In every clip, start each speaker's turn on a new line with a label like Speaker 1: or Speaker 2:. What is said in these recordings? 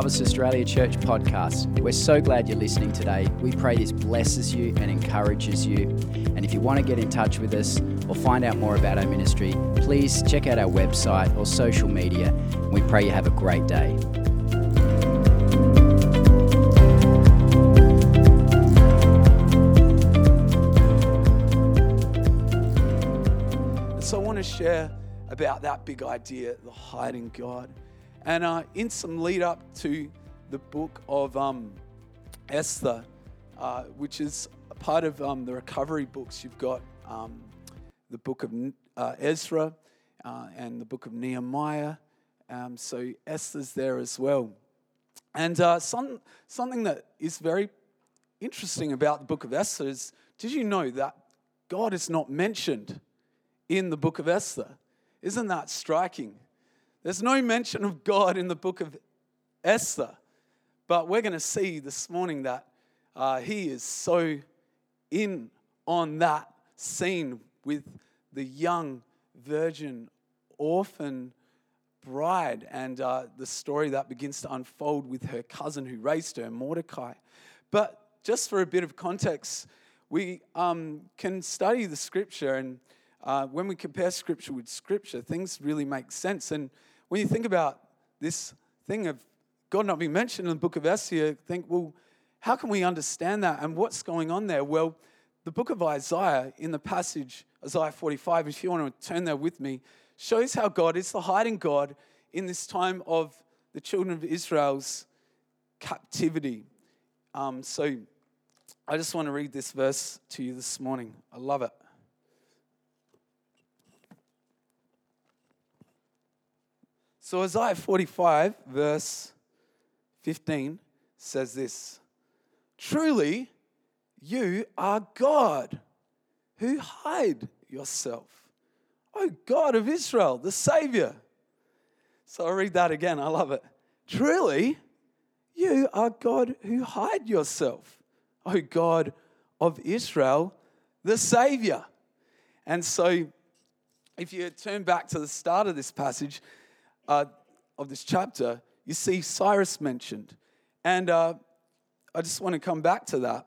Speaker 1: Harvest Australia Church podcast. We're so glad you're listening today. We pray this blesses you and encourages you. And if you want to get in touch with us or find out more about our ministry, please check out our website or social media. We pray you have a great day.
Speaker 2: So I want to share about that big idea, the hiding God. And uh, in some lead up to the book of um, Esther, uh, which is part of um, the recovery books, you've got um, the book of uh, Ezra uh, and the book of Nehemiah. Um, so Esther's there as well. And uh, some, something that is very interesting about the book of Esther is did you know that God is not mentioned in the book of Esther? Isn't that striking? There's no mention of God in the book of Esther, but we're going to see this morning that uh, he is so in on that scene with the young virgin orphan bride and uh, the story that begins to unfold with her cousin who raised her, Mordecai. But just for a bit of context, we um, can study the scripture, and uh, when we compare scripture with scripture, things really make sense. And when you think about this thing of God not being mentioned in the book of Esther, think, well, how can we understand that and what's going on there? Well, the book of Isaiah, in the passage, Isaiah 45, if you want to turn there with me, shows how God is the hiding God in this time of the children of Israel's captivity. Um, so I just want to read this verse to you this morning. I love it. So Isaiah 45, verse 15, says this Truly, you are God who hide yourself. Oh God of Israel, the Savior. So I'll read that again. I love it. Truly, you are God who hide yourself. Oh God of Israel, the Savior. And so, if you turn back to the start of this passage, uh, of this chapter, you see Cyrus mentioned. And uh, I just want to come back to that.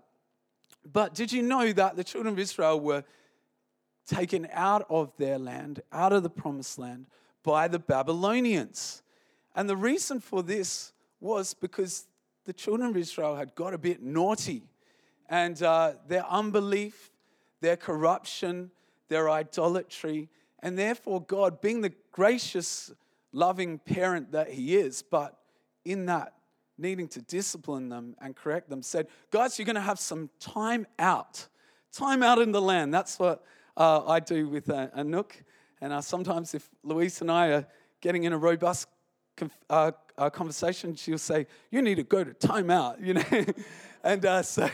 Speaker 2: But did you know that the children of Israel were taken out of their land, out of the promised land, by the Babylonians? And the reason for this was because the children of Israel had got a bit naughty. And uh, their unbelief, their corruption, their idolatry, and therefore God, being the gracious loving parent that he is, but in that, needing to discipline them and correct them, said, Guys, you're going to have some time out. Time out in the land. That's what uh, I do with a, Anouk. And uh, sometimes, if Louise and I are getting in a robust uh, uh, conversation, she'll say, You need to go to time out, you know? and uh, so,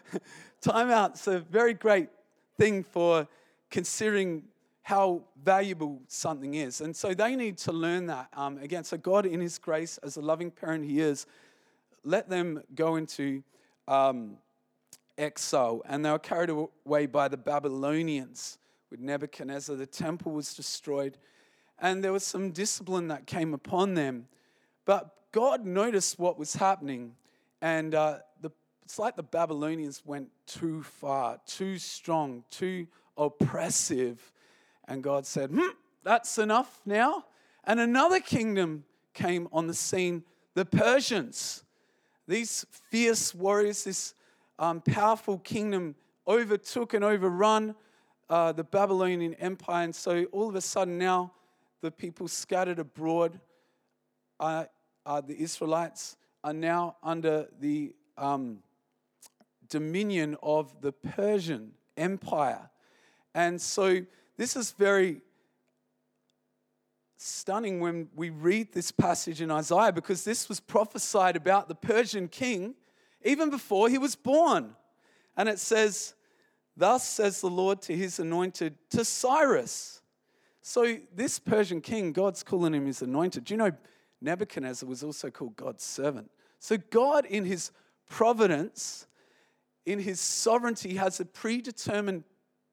Speaker 2: time out's a very great thing for considering how valuable something is. And so they need to learn that. Um, again, so God, in His grace, as a loving parent He is, let them go into um, exile. And they were carried away by the Babylonians with Nebuchadnezzar. The temple was destroyed. And there was some discipline that came upon them. But God noticed what was happening. And uh, the, it's like the Babylonians went too far, too strong, too oppressive and God said, hmm, that's enough now. And another kingdom came on the scene the Persians. These fierce warriors, this um, powerful kingdom overtook and overrun uh, the Babylonian Empire. And so all of a sudden now, the people scattered abroad, uh, uh, the Israelites, are now under the um, dominion of the Persian Empire. And so this is very stunning when we read this passage in Isaiah because this was prophesied about the Persian king even before he was born. And it says, Thus says the Lord to his anointed, to Cyrus. So, this Persian king, God's calling him his anointed. Do you know Nebuchadnezzar was also called God's servant? So, God, in his providence, in his sovereignty, has a predetermined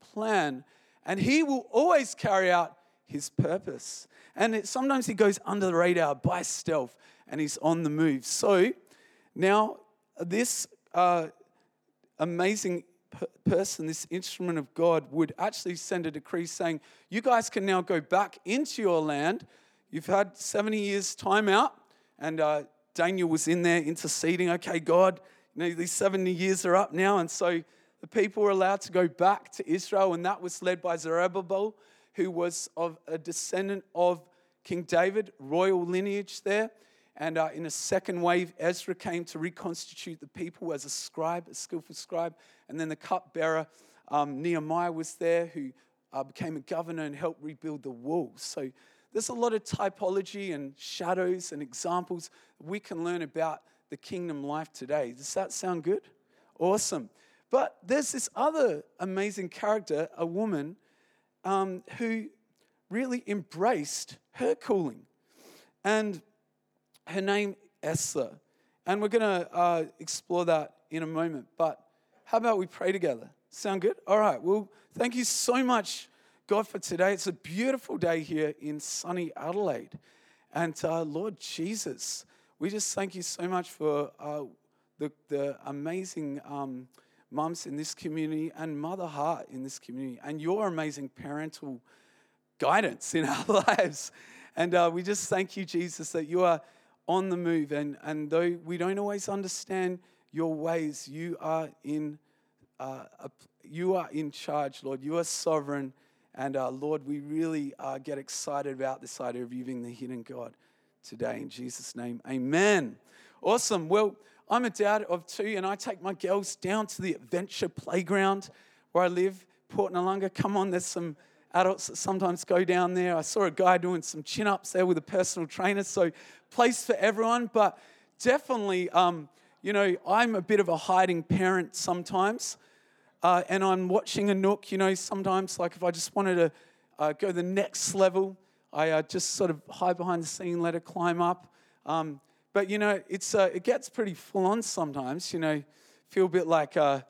Speaker 2: plan and he will always carry out his purpose. And it, sometimes he goes under the radar by stealth. and he's on the move. So now, this uh, amazing person, this instrument of God, would actually send a decree saying, You guys can now go back into your land. You've had 70 years' time out. And uh, Daniel was in there interceding, Okay, God, you know, these 70 years are up now. And so the people were allowed to go back to Israel. And that was led by Zerubbabel, who was of a descendant of King David, royal lineage there. And uh, in a second wave, Ezra came to reconstitute the people as a scribe, a skillful scribe. And then the cupbearer, um, Nehemiah, was there, who uh, became a governor and helped rebuild the walls. So there's a lot of typology and shadows and examples we can learn about the kingdom life today. Does that sound good? Awesome. But there's this other amazing character, a woman, um, who really embraced her calling. And her name Esther. And we're going to uh, explore that in a moment. But how about we pray together? Sound good? All right. Well, thank you so much, God, for today. It's a beautiful day here in sunny Adelaide. And uh, Lord Jesus, we just thank you so much for uh, the, the amazing um, mums in this community and Mother Heart in this community and your amazing parental guidance in our lives. And uh, we just thank you, Jesus, that you are on the move. And, and though we don't always understand your ways, you are in, uh, you are in charge, Lord. You are sovereign. And uh, Lord, we really uh, get excited about this idea of you being the hidden God today. In Jesus' name, amen. Awesome. Well, I'm a dad of two, and I take my girls down to the adventure playground where I live, Port Noarlunga. Come on, there's some adults that sometimes go down there. I saw a guy doing some chin ups there with a personal trainer. So, place for everyone. But definitely, um, you know, I'm a bit of a hiding parent sometimes. Uh, and I'm watching Anouk, you know, sometimes, like if I just wanted to uh, go the next level, I uh, just sort of hide behind the scene, let her climb up. Um, but, you know, it's, uh, it gets pretty full on sometimes, you know, feel a bit like, uh,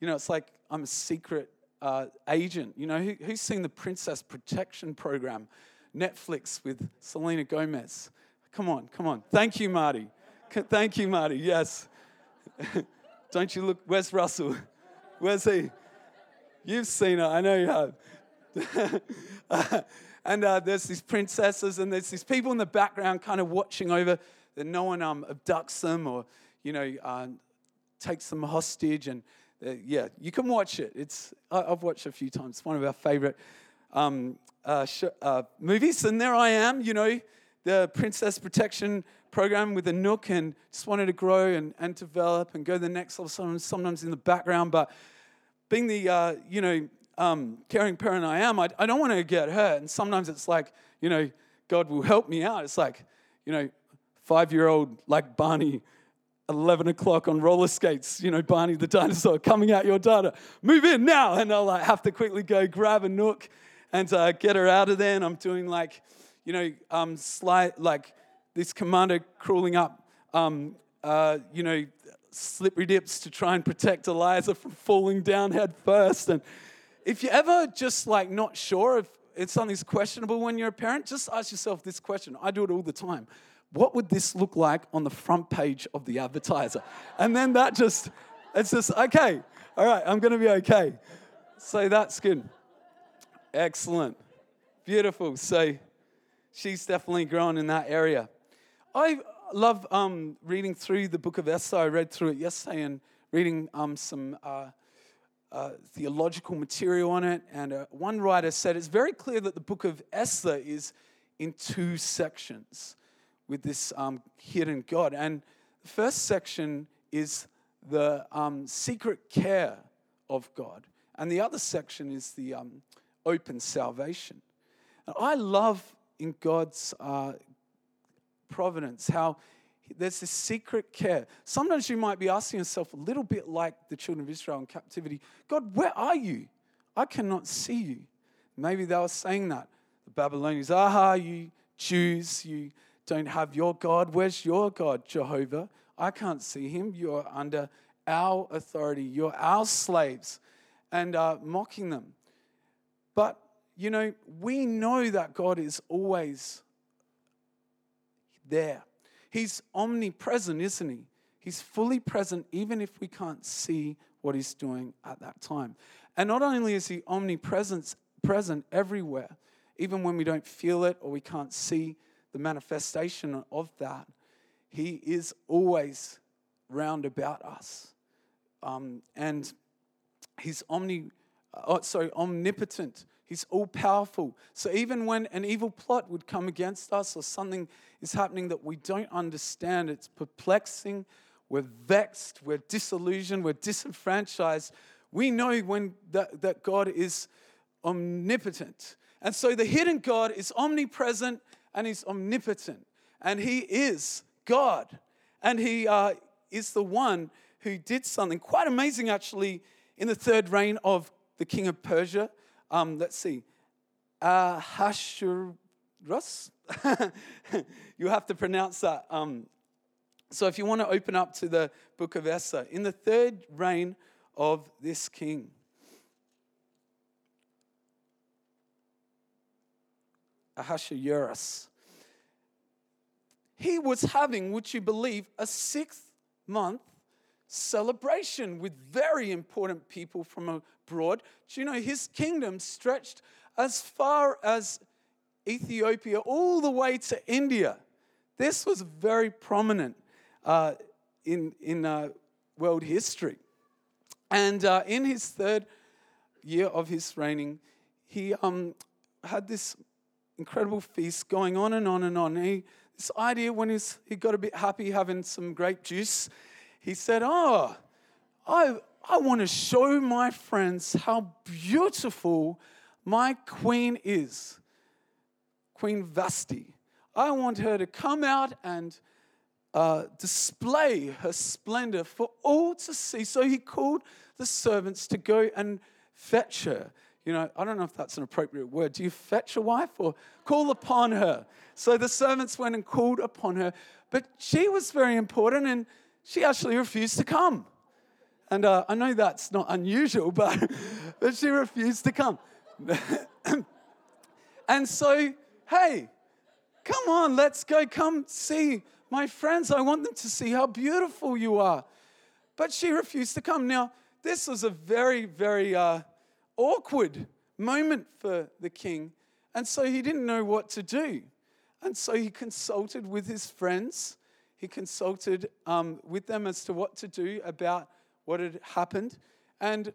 Speaker 2: you know, it's like I'm a secret uh, agent. You know, who, who's seen the Princess Protection Program, Netflix with Selena Gomez? Come on, come on. Thank you, Marty. Thank you, Marty. Yes. Don't you look? Where's Russell? Where's he? You've seen her. I know you have. and uh, there's these princesses, and there's these people in the background kind of watching over that no one um, abducts them or, you know, uh, takes them hostage. And uh, yeah, you can watch it. It's I, have watched a few times. It's one of our favorite um, uh, sh- uh, movies. And there I am, you know, the Princess Protection Program with Anouk, and just wanted to grow and, and develop and go the next level. Sometimes, sometimes in the background, but being the uh, you know um, caring parent I am, I, I don't want to get hurt. And sometimes it's like you know God will help me out. It's like you know five year old like Barney 11 o'clock on roller skates, you know, Barney the dinosaur coming out your data. Move in now. And I'll like have to quickly go grab Anouk and uh, get her out of there. And I'm doing like, you know, um, slide, like this commander crawling up, um, uh, you know, slippery dips to try and protect Eliza from falling down head first. And if you're ever just like not sure if it's something's questionable when you're a parent, just ask yourself this question. I do it all the time what would this look like on the front page of the advertiser? And then that just, it's just, okay, all right, I'm gonna be okay. So that's good. Excellent. Beautiful. So she's definitely grown in that area. I love um, reading through the book of Esther. I read through it yesterday and reading um, some uh, uh, theological material on it. And uh, one writer said it's very clear that the book of Esther is in two sections with this um, hidden God. And the first section is the um, secret care of God, and the other section is the um, open salvation. And I love in God's uh, providence how there's this secret care. Sometimes you might be asking yourself a little bit like the children of Israel in captivity God, where are you? I cannot see you. Maybe they were saying that. The Babylonians, aha, you Jews, you don't have your God. Where's your God, Jehovah? I can't see him. You're under our authority. You're our slaves. And uh, mocking them. But, you know, we know that God is always there. He's omnipresent, isn't he? He's fully present even if we can't see what he's doing at that time. And not only is he omnipresent present everywhere, even when we don't feel it or we can't see the manifestation of that, he is always round about us. Um, and he's omni, oh, sorry, omnipotent. He's all powerful. So even when an evil plot would come against us or something is happening that we don't understand, it's perplexing, we're vexed, we're disillusioned, we're disenfranchised. We know when that, that God is omnipotent. And so the hidden God is omnipresent and he's omnipotent. And he is God. And he uh, is the one who did something quite amazing, actually, in the third reign of the king of Persia. Um, let's see, Ahasuerus. you have to pronounce that. Um, so if you want to open up to the book of Esther, in the third reign of this king. Ahasuerus. He was having, would you believe, a sixth month celebration with very important people from abroad. Do you know his kingdom stretched as far as Ethiopia all the way to India? This was very prominent uh, in, in uh, world history. And uh, in his third year of his reigning, he um, had this incredible feast going on and on and on. He, this idea when he's, he got a bit happy having some grape juice, he said, Oh, I, I want to show my friends how beautiful my queen is, Queen Vashti. I want her to come out and uh, display her splendor for all to see. So he called the servants to go and fetch her. You know, I don't know if that's an appropriate word. Do you fetch a wife or call upon her? So the servants went and called upon her, but she was very important and she actually refused to come. And uh, I know that's not unusual, but, but she refused to come. and so, hey, come on, let's go, come see my friends. I want them to see how beautiful you are. But she refused to come. Now, this was a very, very uh, awkward moment for the king. And so he didn't know what to do. And so he consulted with his friends. He consulted um, with them as to what to do about what had happened. And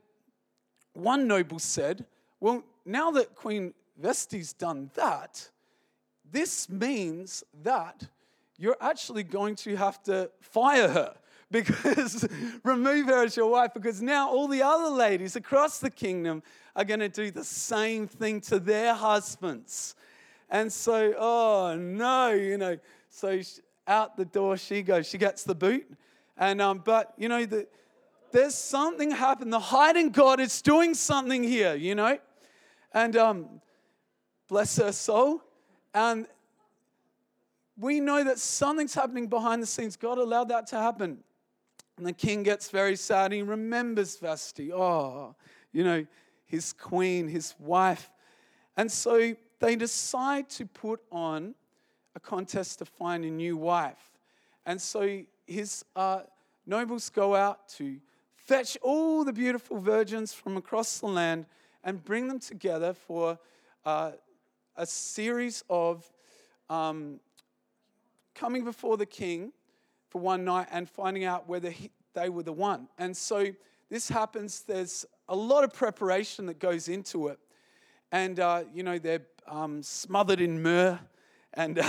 Speaker 2: one noble said, Well, now that Queen Vashti's done that, this means that you're actually going to have to fire her because remove her as your wife because now all the other ladies across the kingdom are going to do the same thing to their husbands. And so, oh no, you know, so out the door she goes. She gets the boot. And, um, but, you know, the, there's something happened. The hiding God is doing something here, you know? And um, bless her soul. And we know that something's happening behind the scenes. God allowed that to happen. And the king gets very sad. He remembers Vashti. Oh, you know, his queen, his wife. And so they decide to put on a contest to find a new wife. And so his uh, nobles go out to fetch all the beautiful virgins from across the land and bring them together for uh, a series of um, coming before the king for one night and finding out whether he, they were the one. And so this happens, there's a lot of preparation that goes into it. And, uh, you know, they're um, smothered in myrrh and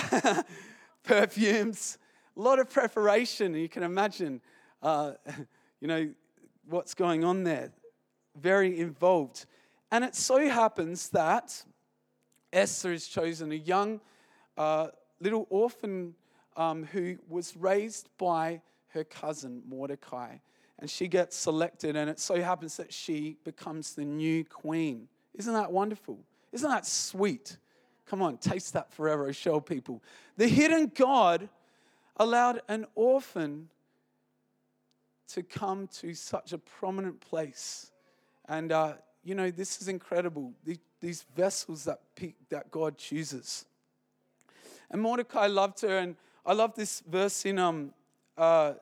Speaker 2: perfumes, a lot of preparation. You can imagine, uh, you know, what's going on there. Very involved. And it so happens that Esther is chosen, a young uh, little orphan um, who was raised by her cousin Mordecai. And she gets selected, and it so happens that she becomes the new queen. Isn't that wonderful? Isn't that sweet? Come on, taste that forever, show people. The hidden God allowed an orphan to come to such a prominent place. And, uh, you know, this is incredible. These vessels that, that God chooses. And Mordecai loved her, and I love this verse in, um, uh,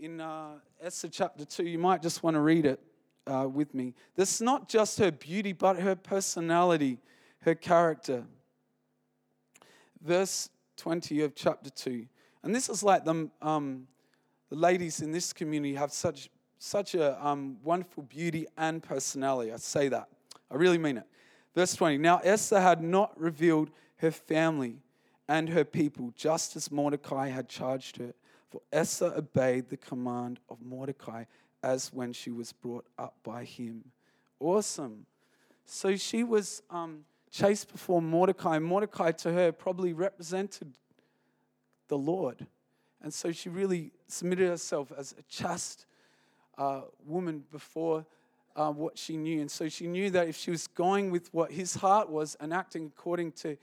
Speaker 2: in uh, Esther chapter 2. You might just want to read it uh, with me. This is not just her beauty, but her personality, her character. Verse 20 of chapter 2. And this is like the, um, the ladies in this community have such, such a um, wonderful beauty and personality. I say that. I really mean it. Verse 20 Now Esther had not revealed her family and her people, just as Mordecai had charged her. For Esther obeyed the command of Mordecai as when she was brought up by him. Awesome. So she was um, chaste before Mordecai. Mordecai to her probably represented the Lord. And so she really submitted herself as a chaste uh, woman before uh, what she knew. And so she knew that if she was going with what his heart was and acting according to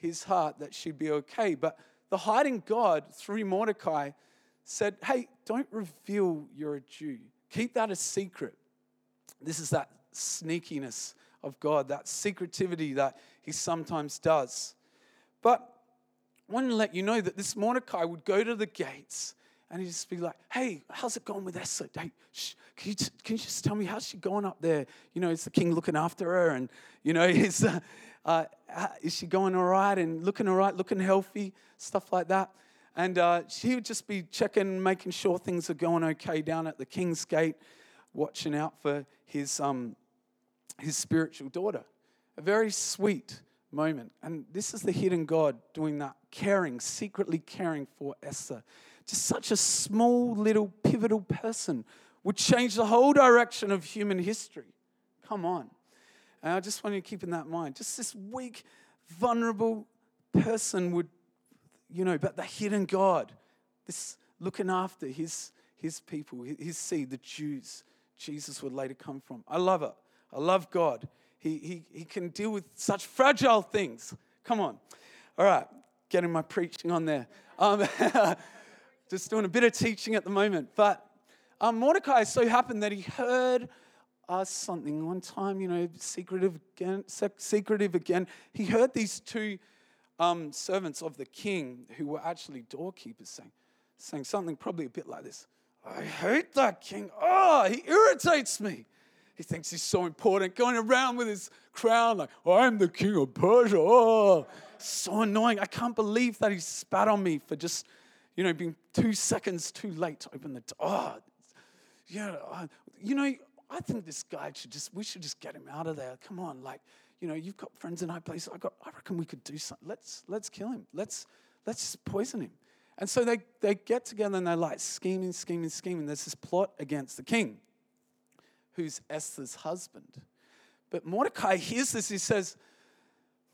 Speaker 2: his heart, that she'd be okay. But the hiding God through Mordecai said, Hey, don't reveal you're a Jew. Keep that a secret. This is that sneakiness of God, that secretivity that he sometimes does. But I want to let you know that this Mordecai would go to the gates and he'd just be like, hey, how's it going with Esther? Hey, shh, can, you just, can you just tell me how's she going up there? You know, is the king looking after her? And, you know, is, uh, uh, is she going all right and looking all right, looking healthy, stuff like that? And uh, she would just be checking, making sure things are going okay down at the king's gate, watching out for his, um, his spiritual daughter. A very sweet moment. And this is the hidden God doing that, caring, secretly caring for Esther. Just such a small, little, pivotal person would change the whole direction of human history. Come on. And I just want you to keep in that mind. Just this weak, vulnerable person would, you know, but the hidden God, this looking after his, his people, his seed, the Jews, Jesus would later come from. I love it. I love God. He, he, he can deal with such fragile things. Come on. All right, getting my preaching on there. Um, just doing a bit of teaching at the moment. But um, Mordecai so happened that he heard uh, something one time, you know, secretive again, secretive again. He heard these two um, servants of the king who were actually doorkeepers saying, saying something probably a bit like this I hate that king. Oh, he irritates me. He thinks he's so important, going around with his crown like, I'm the king of Persia. Oh, so annoying. I can't believe that he spat on me for just, you know, being two seconds too late to open the door. Oh, yeah, uh, you know, I think this guy should just, we should just get him out of there. Come on, like, you know, you've got friends in high places. I got, I reckon we could do something. Let's, let's kill him. Let's, let's just poison him. And so they, they get together and they're like scheming, scheming, scheming. There's this plot against the king who's Esther's husband. But Mordecai hears this, he says,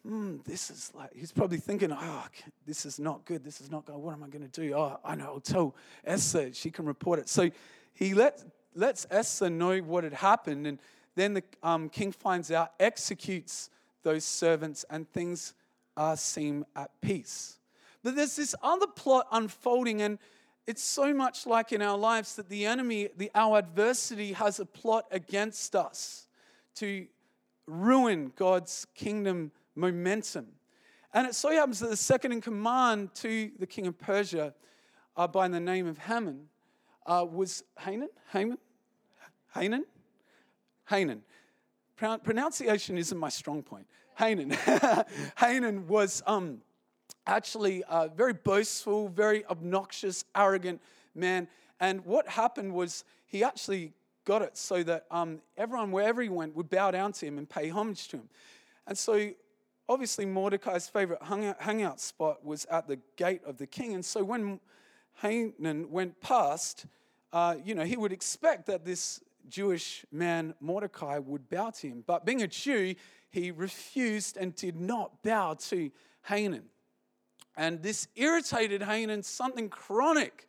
Speaker 2: hmm, this is like, he's probably thinking, oh, this is not good. This is not good. What am I going to do? Oh, I know, I'll tell Esther. She can report it. So he let, lets Esther know what had happened. And then the um, king finds out, executes those servants, and things uh, seem at peace. But there's this other plot unfolding, and it's so much like in our lives that the enemy, the, our adversity, has a plot against us to ruin God's kingdom momentum. And it so happens that the second in command to the king of Persia, uh, by the name of Haman, uh, was Hanan? Haman? Hanan? Hanan. Pronunciation isn't my strong point. Hanan. Hanan was um, actually a very boastful, very obnoxious, arrogant man. And what happened was he actually got it so that um, everyone, wherever he went, would bow down to him and pay homage to him. And so, obviously, Mordecai's favorite hangout, hangout spot was at the gate of the king. And so, when Hanan went past, uh, you know, he would expect that this Jewish man, Mordecai, would bow to him. But being a Jew, he refused and did not bow to Hanan. And this irritated Hanan, something chronic.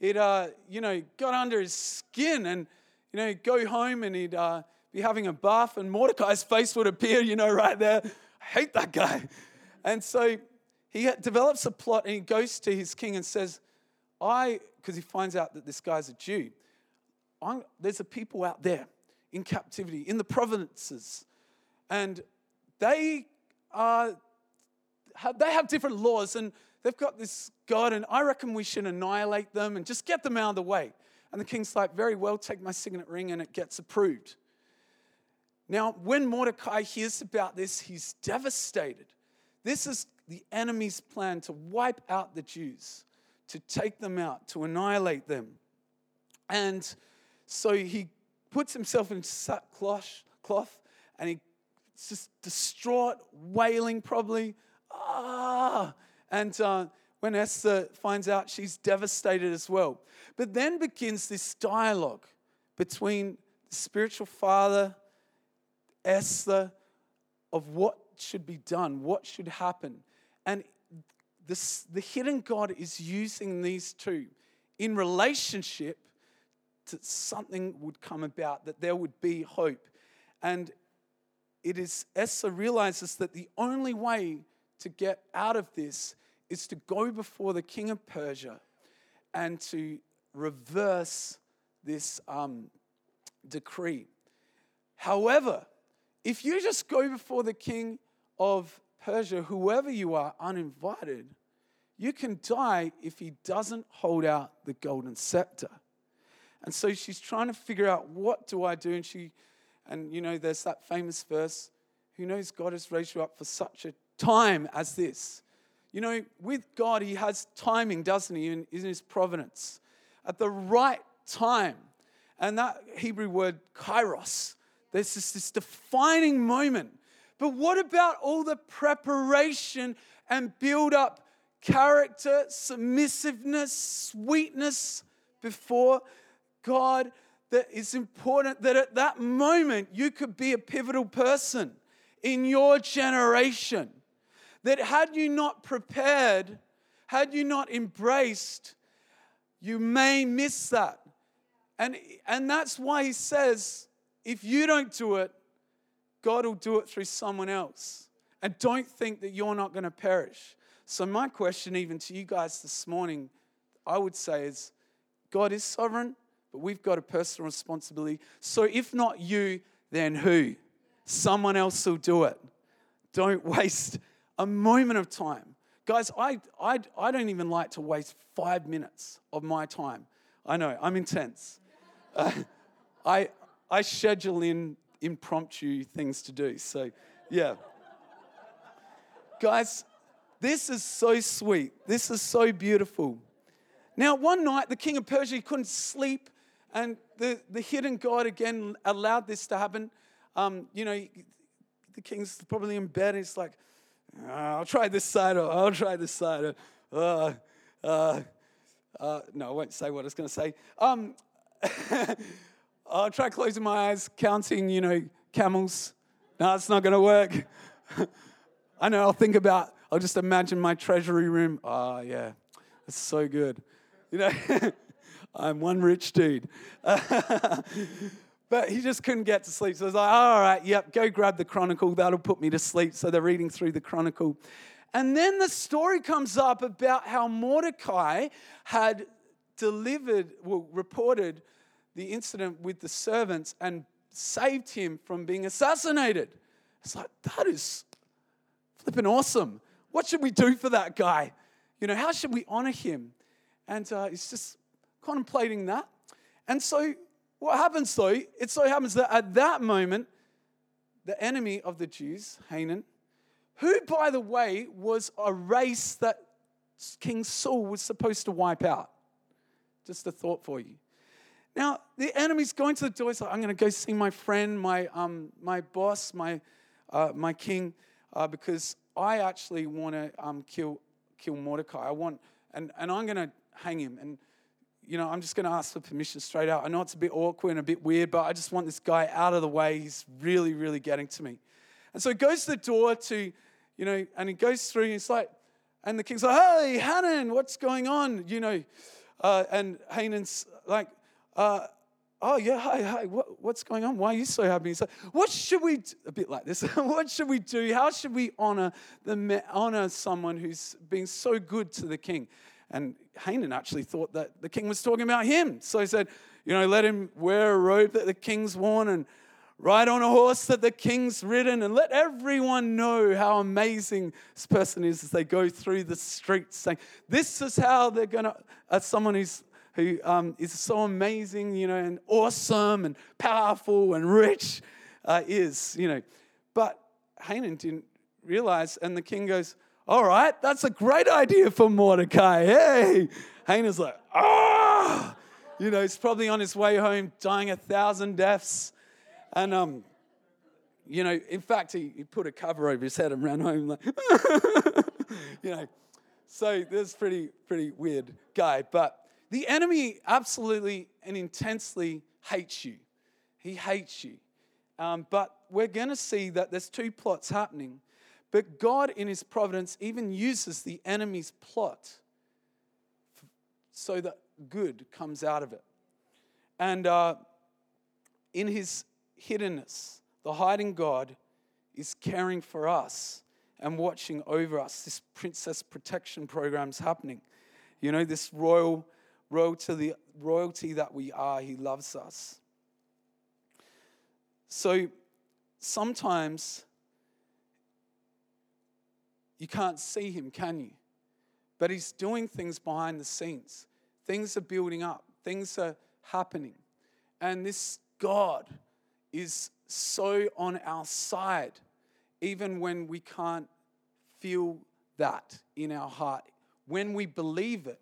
Speaker 2: It, uh, you know, got under his skin and, you know, go home and he'd uh, be having a bath and Mordecai's face would appear, you know, right there. I hate that guy. And so he develops a plot and he goes to his king and says, I, because he finds out that this guy's a Jew, I'm, there's a people out there in captivity in the provinces and they are they have different laws, and they've got this God, and I reckon we should annihilate them and just get them out of the way. And the king's like, Very well, take my signet ring, and it gets approved. Now, when Mordecai hears about this, he's devastated. This is the enemy's plan to wipe out the Jews, to take them out, to annihilate them. And so he puts himself in sackcloth cloth, and he's just distraught, wailing probably. Ah! And uh, when Esther finds out, she's devastated as well. But then begins this dialogue between the spiritual father Esther of what should be done, what should happen. And this, the hidden God is using these two in relationship to something would come about, that there would be hope. And it is, Esther realizes that the only way to get out of this is to go before the king of Persia and to reverse this um, decree. However, if you just go before the king of Persia, whoever you are, uninvited, you can die if he doesn't hold out the golden scepter. And so she's trying to figure out what do I do? And she, and you know, there's that famous verse, who knows God has raised you up for such a time as this. You know, with God, He has timing, doesn't He, in, in His providence. At the right time. And that Hebrew word, kairos, there's this, this defining moment. But what about all the preparation and build up character, submissiveness, sweetness before God? That is important that at that moment you could be a pivotal person in your generation. That had you not prepared, had you not embraced, you may miss that. And, and that's why he says, if you don't do it, God will do it through someone else. And don't think that you're not going to perish. So, my question, even to you guys this morning, I would say is God is sovereign, but we've got a personal responsibility. So, if not you, then who? Someone else will do it. Don't waste a moment of time. Guys, I, I, I don't even like to waste five minutes of my time. I know, I'm intense. Uh, I, I schedule in impromptu things to do. So, yeah. Guys, this is so sweet. This is so beautiful. Now, one night, the king of Persia couldn't sleep, and the, the hidden God again allowed this to happen. Um, you know, the king's probably in bed, he's like, oh, I'll try this side, I'll try this side. Uh, uh, uh, no, I won't say what I was going to say. Um, I'll try closing my eyes, counting, you know, camels. No, it's not going to work. I know, I'll think about, I'll just imagine my treasury room. Oh, yeah, it's so good. You know, I'm one rich dude. but he just couldn't get to sleep. So I was like, all right, yep, go grab the Chronicle. That'll put me to sleep. So they're reading through the Chronicle. And then the story comes up about how Mordecai had delivered, well, reported the incident with the servants and saved him from being assassinated. It's like, that is flipping awesome. What should we do for that guy? You know, how should we honor him? And uh, he's just contemplating that. And so, what happens though, it so happens that at that moment, the enemy of the Jews, Hanan, who, by the way, was a race that King Saul was supposed to wipe out. Just a thought for you. Now, the enemy's going to the door. He's like, I'm going to go see my friend, my, um, my boss, my, uh, my king, uh, because I actually want to um, kill, kill Mordecai. I want, and, and I'm going to hang him. And, you know, I'm just going to ask for permission straight out. I know it's a bit awkward and a bit weird, but I just want this guy out of the way. He's really, really getting to me. And so he goes to the door to, you know, and he goes through, and he's like, and the king's like, hey, Hanan, what's going on? You know, uh, and Hanan's like, uh, oh yeah, hi, hi, what, what's going on? Why are you so happy? He's like, what should we, do? a bit like this, what should we do? How should we honor, the, honor someone who's being so good to the king? And Hanan actually thought that the king was talking about him. So he said, you know, let him wear a robe that the king's worn and ride on a horse that the king's ridden and let everyone know how amazing this person is as they go through the streets saying, This is how they're going to, as someone who's who um, is so amazing, you know, and awesome and powerful and rich uh, is, you know. But Haman didn't realize, and the king goes, All right, that's a great idea for Mordecai. Hey. Haman's like, Ah, you know, he's probably on his way home dying a thousand deaths. And, um, you know, in fact, he, he put a cover over his head and ran home like, you know. So this pretty, pretty weird guy. But the enemy absolutely and intensely hates you. He hates you. Um, but we're going to see that there's two plots happening. But God, in His providence, even uses the enemy's plot so that good comes out of it. And uh, in His hiddenness, the hiding God is caring for us and watching over us. This princess protection program is happening. You know, this royal royalty, royalty that we are, He loves us. So sometimes you can't see Him, can you? But He's doing things behind the scenes. Things are building up, things are happening. And this God is so on our side, even when we can't feel that in our heart, when we believe it.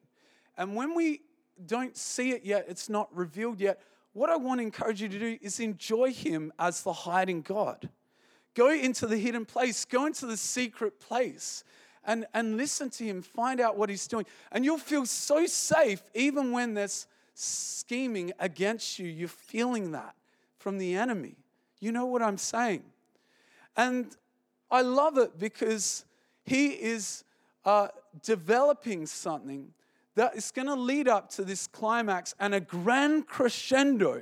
Speaker 2: And when we don't see it yet, it's not revealed yet, what I want to encourage you to do is enjoy Him as the hiding God. Go into the hidden place, go into the secret place, and, and listen to Him, find out what He's doing. And you'll feel so safe even when there's scheming against you. You're feeling that from the enemy. You know what I'm saying? And I love it because He is uh, developing something that is going to lead up to this climax and a grand crescendo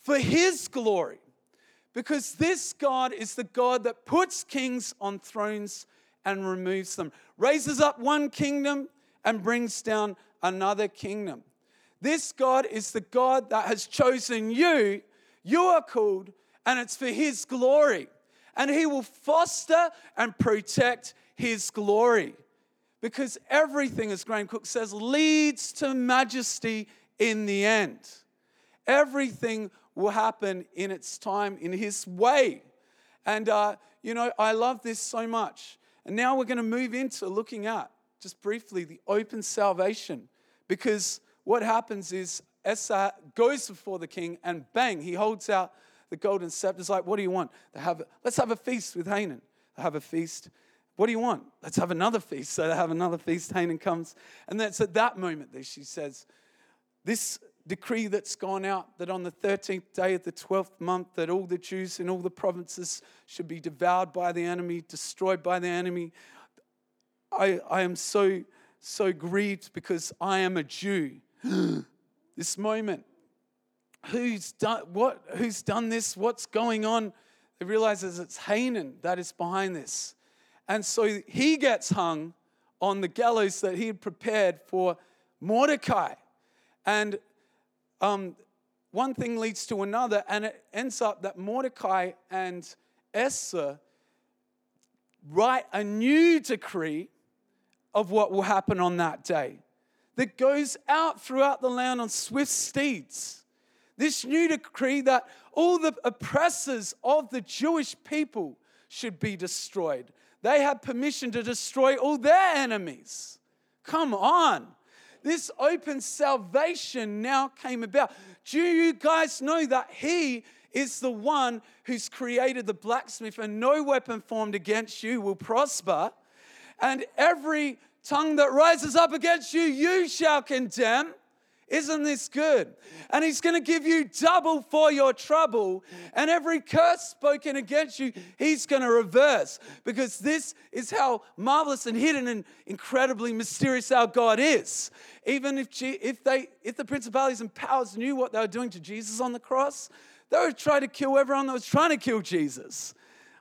Speaker 2: for His glory. Because this God is the God that puts kings on thrones and removes them, raises up one kingdom and brings down another kingdom. This God is the God that has chosen you. You are called, and it's for His glory. And He will foster and protect His glory because everything, as Graham Cooke says, leads to majesty in the end. Everything will happen in its time, in His way. And, uh, you know, I love this so much. And now we're going to move into looking at, just briefly, the open salvation. Because what happens is Esther goes before the king and bang, he holds out the golden scepter. It's like, what do you want? They have, let's have a feast with Hanan. They have a feast. What do you want? Let's have another feast. So they have another feast. Hanan comes. And that's at that moment that she says, This decree that's gone out that on the 13th day of the 12th month that all the Jews in all the provinces should be devoured by the enemy, destroyed by the enemy. I, I am so, so grieved because I am a Jew. this moment, who's done what? Who's done this? What's going on? They realizes it's Hanan that is behind this. And so he gets hung on the gallows that he had prepared for Mordecai. And um, one thing leads to another, and it ends up that Mordecai and Esther write a new decree of what will happen on that day that goes out throughout the land on swift steeds. This new decree that all the oppressors of the Jewish people should be destroyed. They had permission to destroy all their enemies. Come on. This open salvation now came about. Do you guys know that He is the one who's created the blacksmith, and no weapon formed against you will prosper? And every tongue that rises up against you, you shall condemn. Isn't this good? And he's going to give you double for your trouble. And every curse spoken against you, he's going to reverse. Because this is how marvelous and hidden and incredibly mysterious our God is. Even if, if, they, if the principalities and powers knew what they were doing to Jesus on the cross, they would try to kill everyone that was trying to kill Jesus.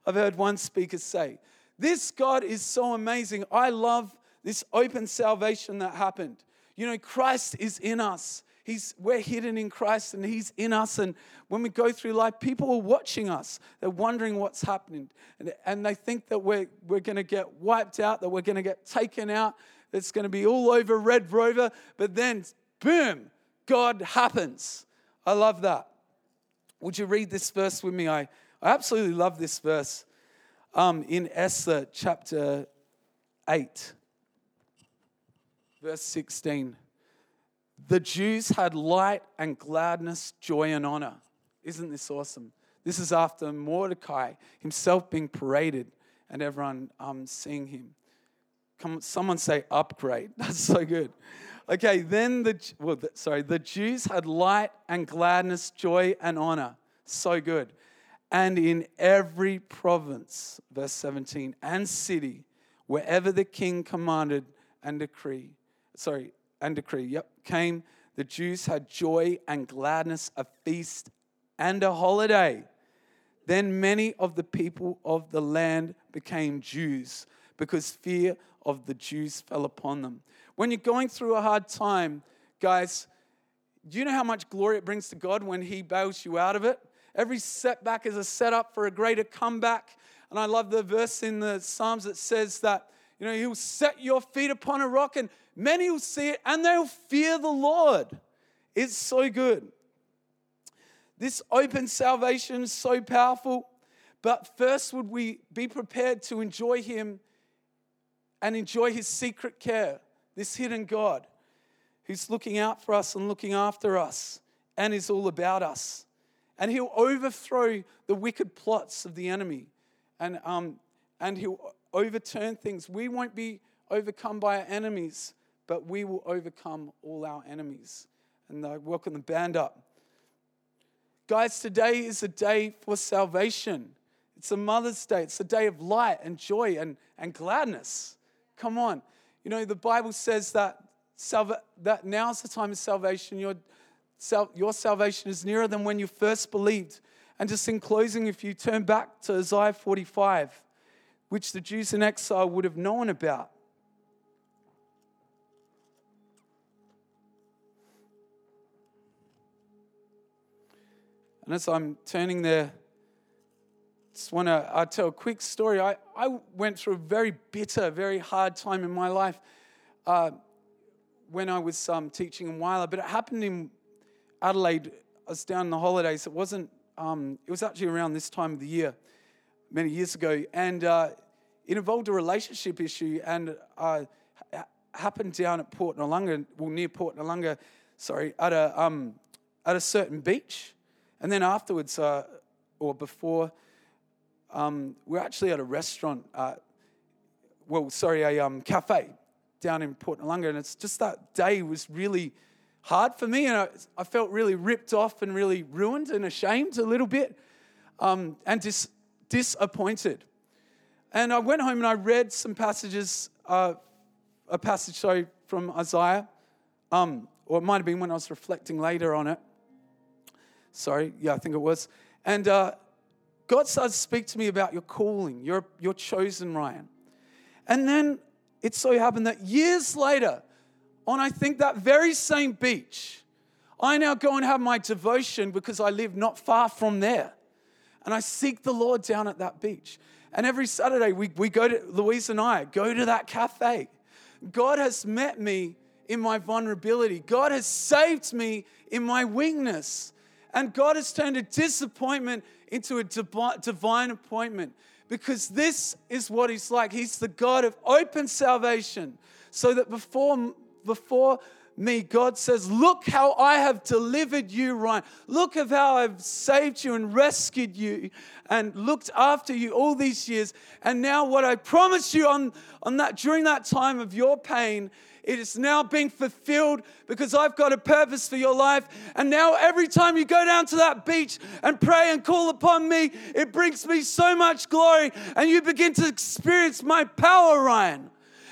Speaker 2: I've heard one speaker say, This God is so amazing. I love this open salvation that happened. You know, Christ is in us. He's, we're hidden in Christ and He's in us. And when we go through life, people are watching us. They're wondering what's happening. And, and they think that we're, we're going to get wiped out, that we're going to get taken out. It's going to be all over Red Rover. But then, boom, God happens. I love that. Would you read this verse with me? I, I absolutely love this verse um, in Esther chapter 8, verse 16 the Jews had light and gladness, joy and honor. Isn't this awesome? This is after Mordecai himself being paraded and everyone um, seeing him. Come, someone say upgrade. That's so good. Okay, then the well, the, sorry, the Jews had light and gladness, joy and honor. So good. And in every province, verse 17, and city, wherever the king commanded and decree, sorry, and decree, yep, came, the Jews had joy and gladness, a feast and a holiday. Then many of the people of the land became Jews because fear of the Jews fell upon them. When you're going through a hard time, guys, do you know how much glory it brings to God when He bails you out of it? Every setback is a setup for a greater comeback. And I love the verse in the Psalms that says that, you know, He'll set your feet upon a rock and Many will see it and they'll fear the Lord. It's so good. This open salvation is so powerful. But first, would we be prepared to enjoy Him and enjoy His secret care, this hidden God who's looking out for us and looking after us and is all about us. And He'll overthrow the wicked plots of the enemy and, um, and He'll overturn things. We won't be overcome by our enemies, but we will overcome all our enemies. And I welcome the band up. Guys, today is a day for salvation. It's a Mother's Day. It's a day of light and joy and, and gladness. Come on. You know, the Bible says that, salva- that now's the time of salvation. Your, sal- your salvation is nearer than when you first believed. And just in closing, if you turn back to Isaiah 45, which the Jews in exile would have known about, And as I'm turning there, just want to uh, tell a quick story. I, I went through a very bitter, very hard time in my life uh, when I was um, teaching in Whyalla, but it happened in Adelaide. I was down in the holidays. It wasn't, um, it was actually around this time of the year, many years ago. And uh, it involved a relationship issue and uh, happened down at Port Noarlunga, well, near Port Noarlunga, sorry, at a, um, at a certain beach. And then afterwards, uh, or before, um, we're actually at a restaurant, uh, well, sorry, a um, cafe down in Port Noarlunga. And it's just that day was really hard for me. And I, I felt really ripped off and really ruined and ashamed a little bit um, and dis- disappointed. And I went home and I read some passages, uh, a passage, sorry, from Isaiah, um, or it might have been when I was reflecting later on it. Sorry, yeah, I think it was. And uh, God started to speak to me about your calling. You're, you're chosen, Ryan. And then it so happened that years later, on I think that very same beach, I now go and have my devotion because I live not far from there. And I seek the Lord down at that beach. And every Saturday, we, we go to, Louise and I go to that cafe. God has met me in my vulnerability, God has saved me in my weakness. And God has turned a disappointment into a divine appointment because this is what He's like. He's the God of open salvation. So that before, before me, God says, Look how I have delivered you, Ryan. Look of how I've saved you and rescued you and looked after you all these years. And now, what I promised you on, on that during that time of your pain it is now being fulfilled because I've got a purpose for your life. And now, every time you go down to that beach and pray and call upon me, it brings me so much glory. And you begin to experience my power, Ryan,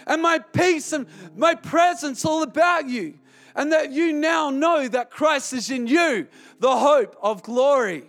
Speaker 2: and my peace and my presence all about you. And that you now know that Christ is in you, the hope of glory.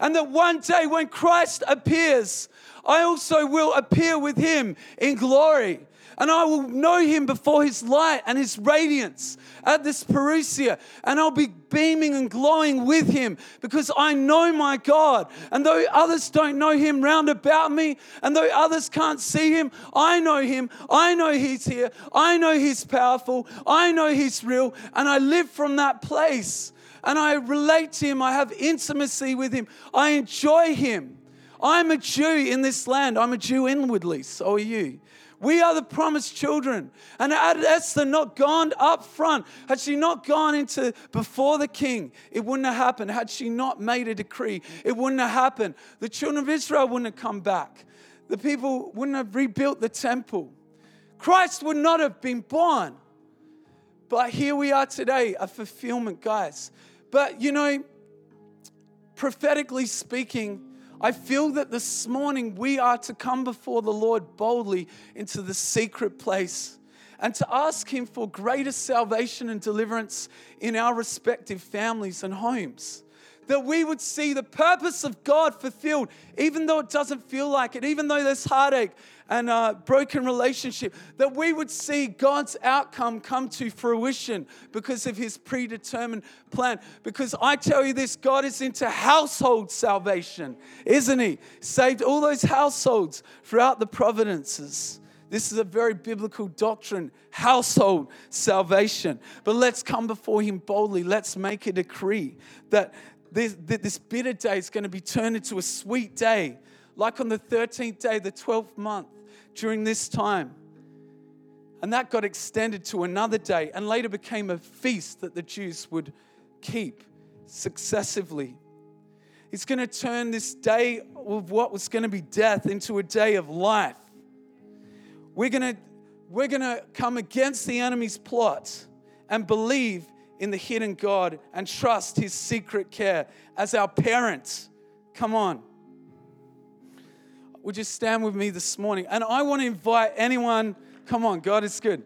Speaker 2: And that one day when Christ appears, I also will appear with him in glory. And I will know him before his light and his radiance at this Parousia, and I'll be beaming and glowing with him because I know my God. And though others don't know him round about me, and though others can't see him, I know him. I know he's here. I know he's powerful. I know he's real, and I live from that place. And I relate to him. I have intimacy with him. I enjoy him. I'm a Jew in this land. I'm a Jew inwardly. So are you. We are the promised children. And had Esther not gone up front, had she not gone into before the king, it wouldn't have happened. Had she not made a decree, it wouldn't have happened. The children of Israel wouldn't have come back. The people wouldn't have rebuilt the temple. Christ would not have been born. But here we are today, a fulfillment, guys. But you know, prophetically speaking, I feel that this morning we are to come before the Lord boldly into the secret place and to ask Him for greater salvation and deliverance in our respective families and homes that we would see the purpose of God fulfilled, even though it doesn't feel like it, even though there's heartache and a broken relationship, that we would see God's outcome come to fruition because of his predetermined plan. Because I tell you this, God is into household salvation, isn't he? Saved all those households throughout the providences. This is a very biblical doctrine, household salvation. But let's come before Him boldly. Let's make a decree that this, this bitter day is going to be turned into a sweet day, like on the 13th day, the 12th month, during this time. And that got extended to another day and later became a feast that the Jews would keep successively. It's going to turn this day of what was going to be death into a day of life. We're going to, we're going to come against the enemy's plot and believe in the hidden God and trust His secret care as our parents. Come on. Would you stand with me this morning? And I want to invite anyone, come on, God is good.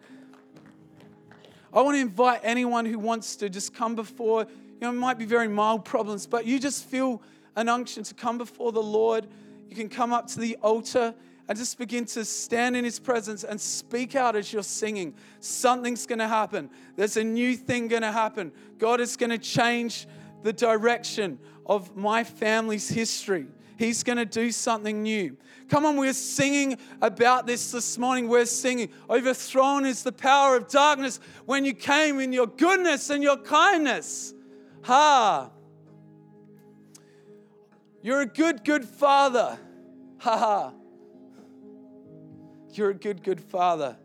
Speaker 2: I want to invite anyone who wants to just come before, you know, it might be very mild problems, but you just feel an unction to come before the Lord. You can come up to the altar and just begin to stand in His presence and speak out as you're singing. Something's going to happen. There's a new thing going to happen. God is going to change the direction of my family's history. He's going to do something new. Come on, we're singing about this this morning. We're singing, Overthrown is the power of darkness when you came in your goodness and your kindness. Ha! You're a good, good father. Ha ha. You're a good, good father.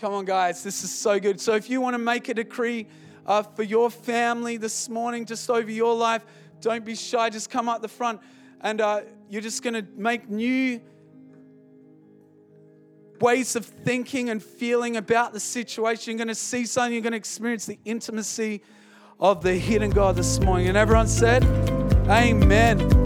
Speaker 2: Come on, guys, this is so good. So, if you want to make a decree uh, for your family this morning, just over your life, don't be shy. Just come up the front and uh, you're just going to make new ways of thinking and feeling about the situation. You're going to see something, you're going to experience the intimacy of the hidden God this morning. And everyone said, Amen.